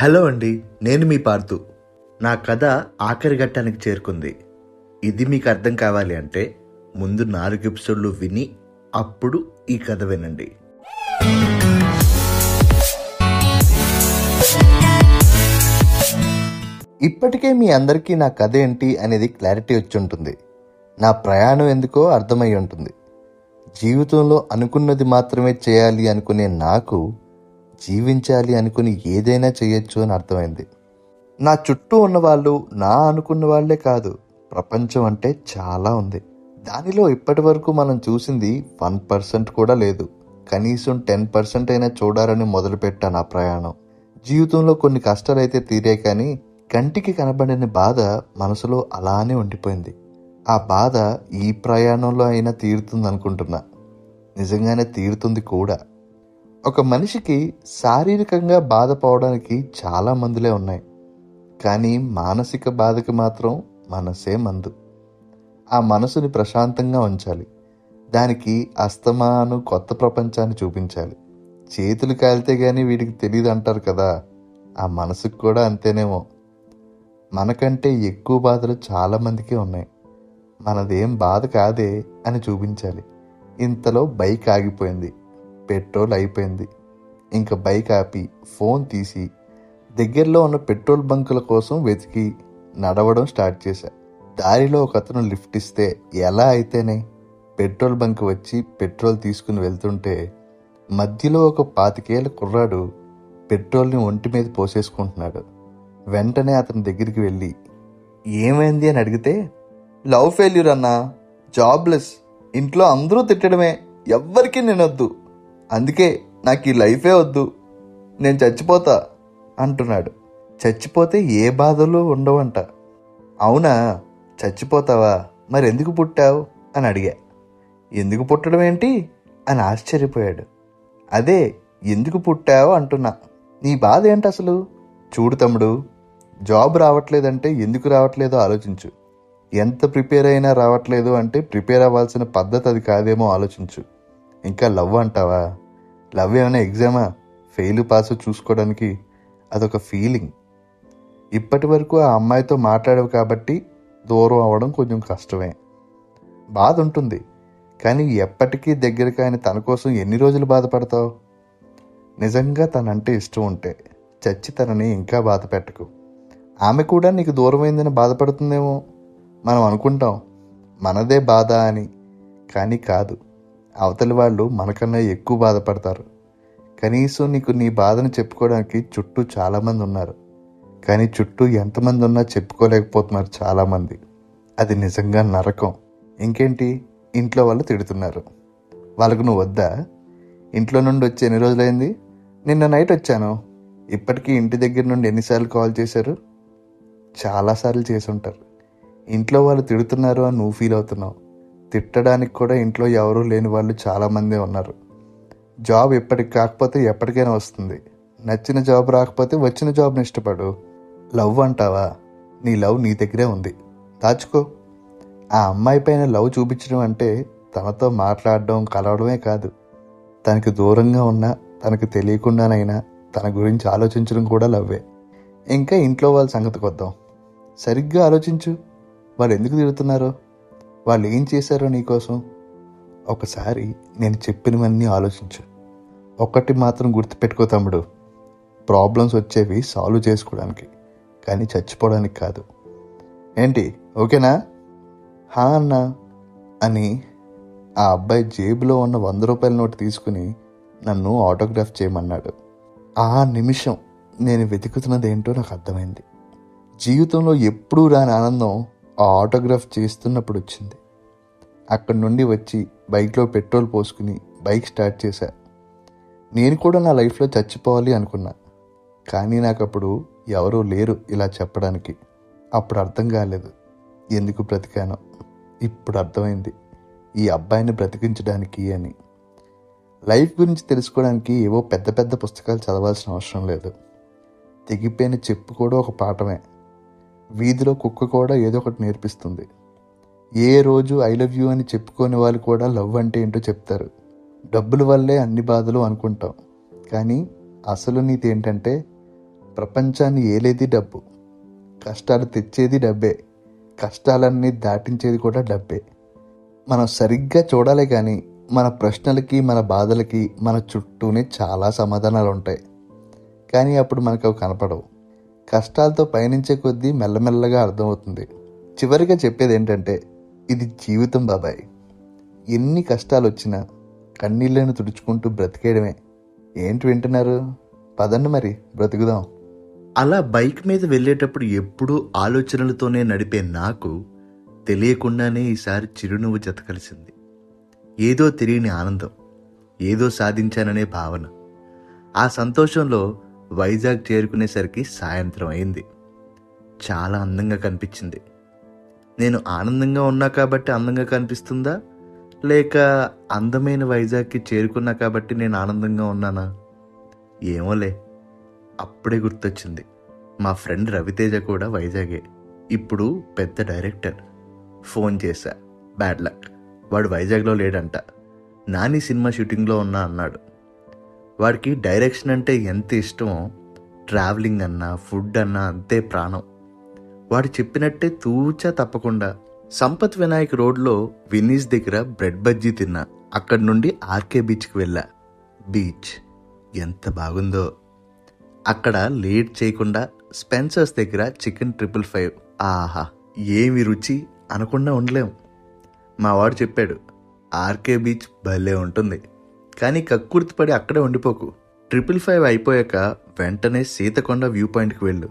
Hello అండి నేను మీ పార్థు. నా కథ ఆఖరి ఘట్టానికి చేరుకుంది. ఇది మీకు అర్థం కావాలి అంటే ముందు నాలుగు ఎపిసోడ్లు విని అప్పుడు ఈ కథ వినండి. ఇప్పటికే మీ అందరికీ నా కథ ఏంటి అనేది క్లారిటీ వచ్చి ఉంటుంది. నా ప్రయాణం ఎందుకో అర్థమై ఉంటుంది. జీవితంలో అనుకున్నది మాత్రమే చేయాలి అనుకునే నాకు జీవించాలి అనుకుని ఏదైనా చేయొచ్చు అని అర్థమైంది. నా చుట్టూ ఉన్న వాళ్ళు నా అనుకున్న వాళ్ళే కాదు ప్రపంచం అంటే చాలా ఉంది. దానిలో ఇప్పటి వరకు మనం చూసింది వన్ పర్సెంట్ కూడా లేదు. కనీసం టెన్ పర్సెంట్ అయినా చూడాలని మొదలుపెట్టా నా ప్రయాణం. జీవితంలో కొన్ని కష్టాలైతే తీరే కానీ కంటికి కనబడిన బాధ మనసులో అలానే ఉండిపోయింది. ఆ బాధ ఈ ప్రయాణంలో అయినా తీరుతుంది అనుకుంటున్నా నిజంగానే తీరుతుంది కూడా. ఒక మనిషికి శారీరకంగా బాధపడడానికి చాలా మందులే ఉన్నాయి. కానీ మానసిక బాధకి మాత్రం మనసే మందు. ఆ మనసుని ప్రశాంతంగా ఉంచాలి. దానికి అస్తమాను కొత్త ప్రపంచాన్ని చూపించాలి. చేతులు కాలితే గానీ వీడికి తెలియదు అంటారు కదా. ఆ మనసుకు కూడా అంతేనేమో. మనకంటే ఎక్కువ బాధలు చాలామందికి ఉన్నాయి. మనదేం బాధ కాదే అని చూపించాలి. ఇంతలో బైక్ ఆగిపోయింది. పెట్రోల్ అయిపోయింది. ఇంకా బైక్ ఆపి ఫోన్ తీసి దగ్గరలో ఉన్న పెట్రోల్ బంకుల కోసం వెతికి నడవడం స్టార్ట్ చేశా. దారిలో ఒక అతను లిఫ్ట్ ఇస్తే ఎలా అయితేనే? పెట్రోల్ బంక్ వచ్చి పెట్రోల్ తీసుకుని వెళ్తుంటే మధ్యలో ఒక పాతికేళ్ళ కుర్రాడు పెట్రోల్ని ఒంటి మీద పోసేసుకుంటున్నాడు. వెంటనే అతని దగ్గరికి వెళ్ళి ఏమైంది? అని అడిగితే లవ్ ఫెయిల్యూర్ అన్నా. జాబ్లెస్. ఇంట్లో అందరూ తిట్టడమే. ఎవ్వరికీ నినొద్దు. అందుకే నాకు ఈ లైఫే వద్దు. నేను చచ్చిపోతా అంటున్నాడు. చచ్చిపోతే ఏ బాధలు ఉండవంట. అవునా? చచ్చిపోతావా? మరి ఎందుకు పుట్టావు? అని అడిగా. ఎందుకు పుట్టడం ఏంటి? అని ఆశ్చర్యపోయాడు. అదే ఎందుకు పుట్టావు అంటున్నా. నీ బాధ ఏంటి అసలు? చూడు తమ్ముడు జాబ్ రావట్లేదంటే ఎందుకు రావట్లేదో ఆలోచించు. ఎంత ప్రిపేర్ అయినా రావట్లేదు అంటే ప్రిపేర్ అవ్వాల్సిన పద్ధతి అది కాదేమో ఆలోచించు. ఇంకా లవ్ అంటావా? లవ్ ఏమైనా ఎగ్జామా? ఫెయిల్ పాస్ చూసుకోవడానికి అదొక ఫీలింగ్. ఇప్పటి వరకు ఆ అమ్మాయితో మాట్లాడవు కాబట్టి దూరం అవ్వడం కొంచెం కష్టమే. బాధ ఉంటుంది. కానీ ఎప్పటికీ దగ్గరికి ఆయన తన కోసం ఎన్ని రోజులు బాధపడతావు? నిజంగా తనంటే ఇష్టం ఉంటే చచ్చి తనని ఇంకా బాధ పెట్టకు. ఆమె కూడా నీకు దూరమైందని బాధపడుతుందేమో? మనం అనుకుంటాం. మనదే బాధ అని. కానీ కాదు. అవతలి వాళ్ళు మనకన్నా ఎక్కువ బాధపడతారు. కనీసం నీకు నీ బాధను చెప్పుకోవడానికి చుట్టూ చాలామంది ఉన్నారు. కానీ చుట్టూ ఎంతమంది ఉన్నా చెప్పుకోలేకపోతున్నారు చాలామంది. అది నిజంగా నరకం. ఇంకేంటి? ఇంట్లో వాళ్ళు తిడుతున్నారు. వాళ్ళకు నువ్వు వద్దా? ఇంట్లో నుండి వచ్చి ఎన్ని రోజులైంది? నిన్న నైట్ వచ్చాను. ఇప్పటికీ ఇంటి దగ్గర నుండి ఎన్నిసార్లు కాల్ చేశారు? చాలాసార్లు చేసి ఉంటారు. ఇంట్లో వాళ్ళు తిడుతున్నారు అని నువ్వు ఫీల్ అవుతున్నావు. తిట్టడానికి కూడా ఇంట్లో ఎవరూ లేని వాళ్ళు చాలామంది ఉన్నారు. జాబ్ ఎప్పటికి కాకపోతే ఎప్పటికైనా వస్తుంది. నచ్చిన జాబ్ రాకపోతే వచ్చిన జాబ్ని ఇష్టపడు. లవ్ అంటావా? నీ లవ్ నీ దగ్గరే ఉంది. దాచుకో. ఆ అమ్మాయి పైన లవ్ చూపించడం అంటే తనతో మాట్లాడడం కలవడమే కాదు. తనకి దూరంగా ఉన్నా తనకు తెలియకుండానైనా తన గురించి ఆలోచించడం కూడా లవ్వే. ఇంకా ఇంట్లో వాళ్ళ సంగతికి వద్దాం సరిగ్గా ఆలోచించు. వాళ్ళు ఎందుకు తిడుతున్నారో? వాళ్ళు ఏం చేశారో నీకోసం ఒకసారి నేను చెప్పినవన్నీ ఆలోచించు. ఒక్కటి మాత్రం గుర్తుపెట్టుకో తమ్ముడు. ప్రాబ్లమ్స్ వచ్చేవి సాల్వ్ చేసుకోవడానికి కానీ చచ్చిపోవడానికి కాదు. ఏంటి? ఓకేనా? హా అన్నా అని ఆ అబ్బాయి జేబులో ఉన్న వంద రూపాయల నోటు తీసుకుని నన్ను ఆటోగ్రాఫ్ చేయమన్నాడు. ఆ నిమిషం నేను వెతుకుతున్నది ఏంటో నాకు అర్థమైంది. జీవితంలో ఎప్పుడూ రాని ఆనందం ఆ ఆటోగ్రాఫ్ చేస్తున్నప్పుడు వచ్చింది అక్కడి నుండి వచ్చి బైక్లో పెట్రోల్ పోసుకుని బైక్ స్టార్ట్ చేశా. నేను కూడా నా లైఫ్లో చచ్చిపోవాలి అనుకున్నా. కానీ నాకు అప్పుడు ఎవరూ లేరు ఇలా చెప్పడానికి. అప్పుడు అర్థం కాలేదు. ఎందుకు బ్రతికాను. ఇప్పుడు అర్థమైంది. ఈ అబ్బాయిని బ్రతికించడానికి అని. లైఫ్ గురించి తెలుసుకోవడానికి ఏవో పెద్ద పెద్ద పుస్తకాలు చదవాల్సిన అవసరం లేదు. తెగిపోయిన చెప్పు కూడా ఒక పాఠమే. వీధిలో కుక్క కూడా ఏదో ఒకటి నేర్పిస్తుంది. ఏ రోజు ఐ లవ్ యూ అని చెప్పుకోని వాళ్ళు కూడా లవ్ అంటే ఏంటో చెప్తారు. డబ్బుల వల్లే అన్ని బాధలు అనుకుంటాం. కానీ అసలు నీతి ఏంటంటే ప్రపంచాన్ని ఏలేది డబ్బు. కష్టాలు తెచ్చేది డబ్బే. కష్టాలన్నీ దాటించేది కూడా డబ్బే. మనం సరిగ్గా చూడాలి కానీ మన ప్రశ్నలకి మన బాధలకి మన చుట్టూనే చాలా సమాధానాలు ఉంటాయి కానీ అప్పుడు మనకు అవి కనపడవు. కష్టాలతో పయనించే కొద్దీ మెల్లమెల్లగా అర్థమవుతుంది. చివరిగా చెప్పేది ఏంటంటే ఇది జీవితం బాబాయ్. ఎన్ని కష్టాలు వచ్చినా కన్నీళ్ళను తుడుచుకుంటూ బ్రతికేయడమే. ఏంటి వింటున్నారు? పదండి మరి బ్రతుకుదాం. అలా బైక్ మీద వెళ్ళేటప్పుడు ఎప్పుడూ ఆలోచనలతోనే నడిపే నాకు తెలియకుండానే ఈసారి చిరునవ్వు జత కలిసింది ఏదో తెలియని ఆనందం ఏదో సాధించాననే భావన. ఆ సంతోషంలో వైజాగ్ చేరుకునేసరికి సాయంత్రం అయింది. చాలా అందంగా కనిపించింది. నేను ఆనందంగా ఉన్నా కాబట్టి అందంగా కనిపిస్తుందా? లేక అందమైన వైజాగ్కి చేరుకున్నా కాబట్టి నేను ఆనందంగా ఉన్నానా? ఏమోలే అప్పుడే గుర్తొచ్చింది. మా ఫ్రెండ్ రవితేజ కూడా వైజాగే. ఇప్పుడు పెద్ద డైరెక్టర్. ఫోన్ చేశా. Bad luck. వాడు వైజాగ్లో లేడంట. నాని సినిమా షూటింగ్లో ఉన్నా అన్నాడు. వాడికి డైరెక్షన్ అంటే ఎంత ఇష్టమో ట్రావెలింగ్ అన్నా ఫుడ్ అన్నా అంతే ప్రాణం. వాడు చెప్పినట్టే తూచా తప్పకుండా. సంపత్ వినాయక్ రోడ్లో వినీస్ దగ్గర బ్రెడ్ బజ్జీ తిన్నా. అక్కడి నుండి ఆర్కే బీచ్కి వెళ్ళా. బీచ్ ఎంత బాగుందో. అక్కడ లేట్ చేయకుండా స్పెన్సర్స్ దగ్గర చికెన్ ట్రిపుల్ ఫైవ్. ఆహా ఏమి రుచి అనకుండా ఉండలేం. మా వాడు చెప్పాడు ఆర్కే బీచ్ భలే ఉంటుంది. కానీ కక్కుర్తిపడి అక్కడే ఉండిపోకు. ట్రిపుల్ ఫైవ్ అయిపోయాక వెంటనే సీతకొండ వ్యూ పాయింట్కి వెళ్ళు.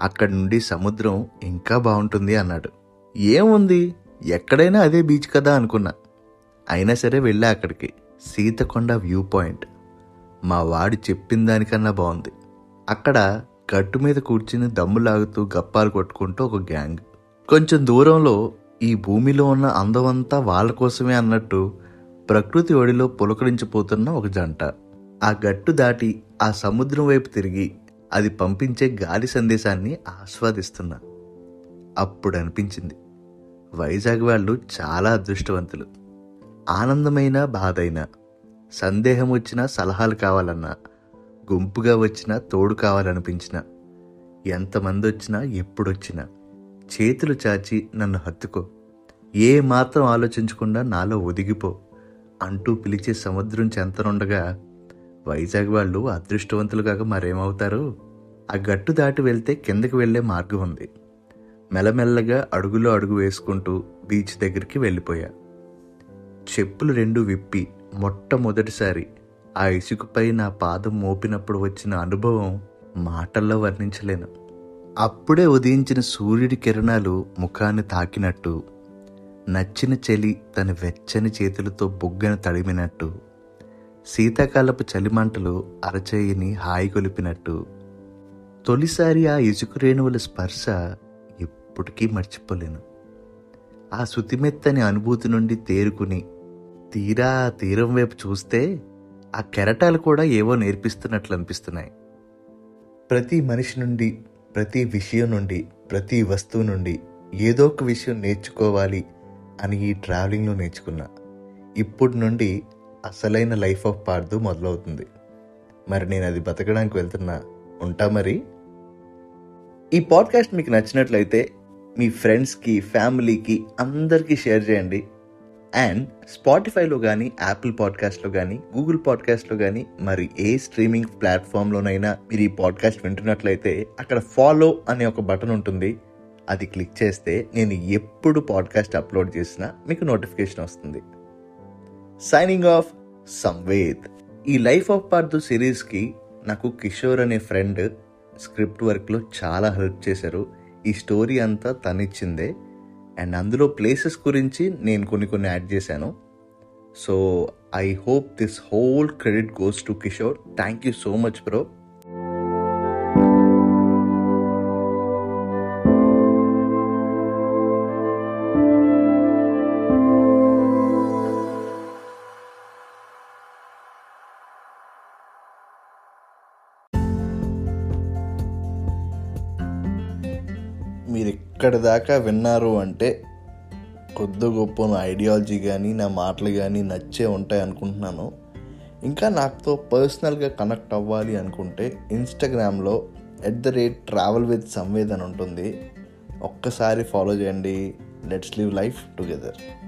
అక్కడి నుండి సముద్రం ఇంకా బాగుంటుంది అన్నాడు. ఏముంది? ఎక్కడైనా అదే బీచ్ కదా అనుకున్నా. అయినా సరే వెళ్ళా అక్కడికి. Sitakonda view point. మా వాడు చెప్పిన దానికన్నా బాగుంది. అక్కడ గట్టు మీద కూర్చుని దమ్ములాగుతూ గప్పాలు కొట్టుకుంటూ ఒక గ్యాంగ్. కొంచెం దూరంలో ఈ భూమిలో ఉన్న అందమంతా వాళ్ళ కోసమే అన్నట్టు ప్రకృతి ఒడిలో పులకరించిపోతున్న ఒక జంట. ఆ గట్టు దాటి ఆ సముద్రం వైపు తిరిగి అది పంపించే గాలి సందేశాన్ని ఆస్వాదిస్తున్నా. అప్పుడు అనిపించింది. వైజాగ్ వాళ్ళు చాలా అదృష్టవంతులు. ఆనందమైన బాధైనా సందేహం వచ్చినా సలహాలు కావాలన్నా గుంపుగా వచ్చినా తోడు కావాలనిపించిన ఎంతమంది వచ్చినా ఎప్పుడొచ్చినా చేతులు చాచి నన్ను హత్తుకో. ఏ మాత్రం ఆలోచించకుండా నాలో ఒదిగిపో. అంటూ పిలిచే సముద్రం చెంతనుండగా వైజాగ్ వాళ్ళు అదృష్టవంతులు కాక మరేమవుతారు? ఆ గట్టు దాటి వెళ్తే కిందకి వెళ్ళే మార్గం ఉంది. మెల్లమెల్లగా అడుగులో అడుగు వేసుకుంటూ బీచ్ దగ్గరికి వెళ్ళిపోయా. చెప్పులు రెండు విప్పి మొట్టమొదటిసారి ఆ ఇసుకపై నా పాదం మోపినప్పుడు వచ్చిన అనుభవం మాటల్లో వర్ణించలేను. అప్పుడే ఉదయించిన సూర్యుడి కిరణాలు ముఖాన్ని తాకినట్టు నచ్చిన చలి తన వెచ్చని చేతులతో బుగ్గను తడిమినట్టు శీతాకాలపు చలిమంటలు అరచేయిని హాయి కొలిపినట్టు. తొలిసారి ఆ ఇసుకురేణువుల స్పర్శ ఎప్పటికీ మర్చిపోలేను. ఆ శుతిమెత్తని అనుభూతి నుండి తేరుకుని తీరా తీరం వైపు చూస్తే ఆ కెరటాలు కూడా ఏవో నేర్పిస్తున్నట్లు అనిపిస్తున్నాయి. ప్రతి మనిషి నుండి ప్రతి విషయం నుండి ప్రతి వస్తువు నుండి ఏదో ఒక విషయం నేర్చుకోవాలి అని ఈ ట్రావెలింగ్లో నేర్చుకున్నా. ఇప్పటి నుండి అసలైన లైఫ్ ఆఫ్ పార్దు మొదలవుతుంది. మరి నేను అది బతకడానికి వెళ్తున్నా ఉంటా మరి? ఈ పాడ్కాస్ట్ మీకు నచ్చినట్లయితే మీ ఫ్రెండ్స్కి ఫ్యామిలీకి అందరికీ షేర్ చేయండి. అండ్ స్పాటిఫైలో కానీ యాపిల్ పాడ్కాస్ట్లో కానీ గూగుల్ పాడ్కాస్ట్లో కానీ మరి ఏ స్ట్రీమింగ్ ప్లాట్ఫామ్లోనైనా మీరు ఈ పాడ్కాస్ట్ వింటున్నట్లయితే అక్కడ ఫాలో అనే ఒక బటన్ ఉంటుంది. అది క్లిక్ చేస్తే నేను ఎప్పుడు పాడ్కాస్ట్ అప్లోడ్ చేసినా మీకు నోటిఫికేషన్ వస్తుంది. సైనింగ్ ఆఫ్ సంవేద్ ఈ లైఫ్ ఆఫ్ పార్దు సిరీస్కి నాకు కిషోర్ అనే ఫ్రెండ్ స్క్రిప్ట్ వర్క్లో చాలా హెల్ప్ చేశారు. ఈ స్టోరీ అంతా తనిచ్చిందే. అండ్ అందులో ప్లేసెస్ గురించి నేను కొన్ని కొన్ని యాడ్ చేశాను. So I hope this whole credit goes to Kishore. Thank you so much bro ఇక్కడి దాకా విన్నారు అంటే కొద్ది గొప్ప నా ఐడియాలజీ కానీ నా మాటలు కానీ నచ్చే ఉంటాయి అనుకుంటున్నాను. ఇంకా నాతో పర్సనల్గా కనెక్ట్ అవ్వాలి అనుకుంటే ఇన్స్టాగ్రామ్లో at the rate travel with Samved అని ఉంటుంది. ఒక్కసారి ఫాలో చేయండి. Let's live life together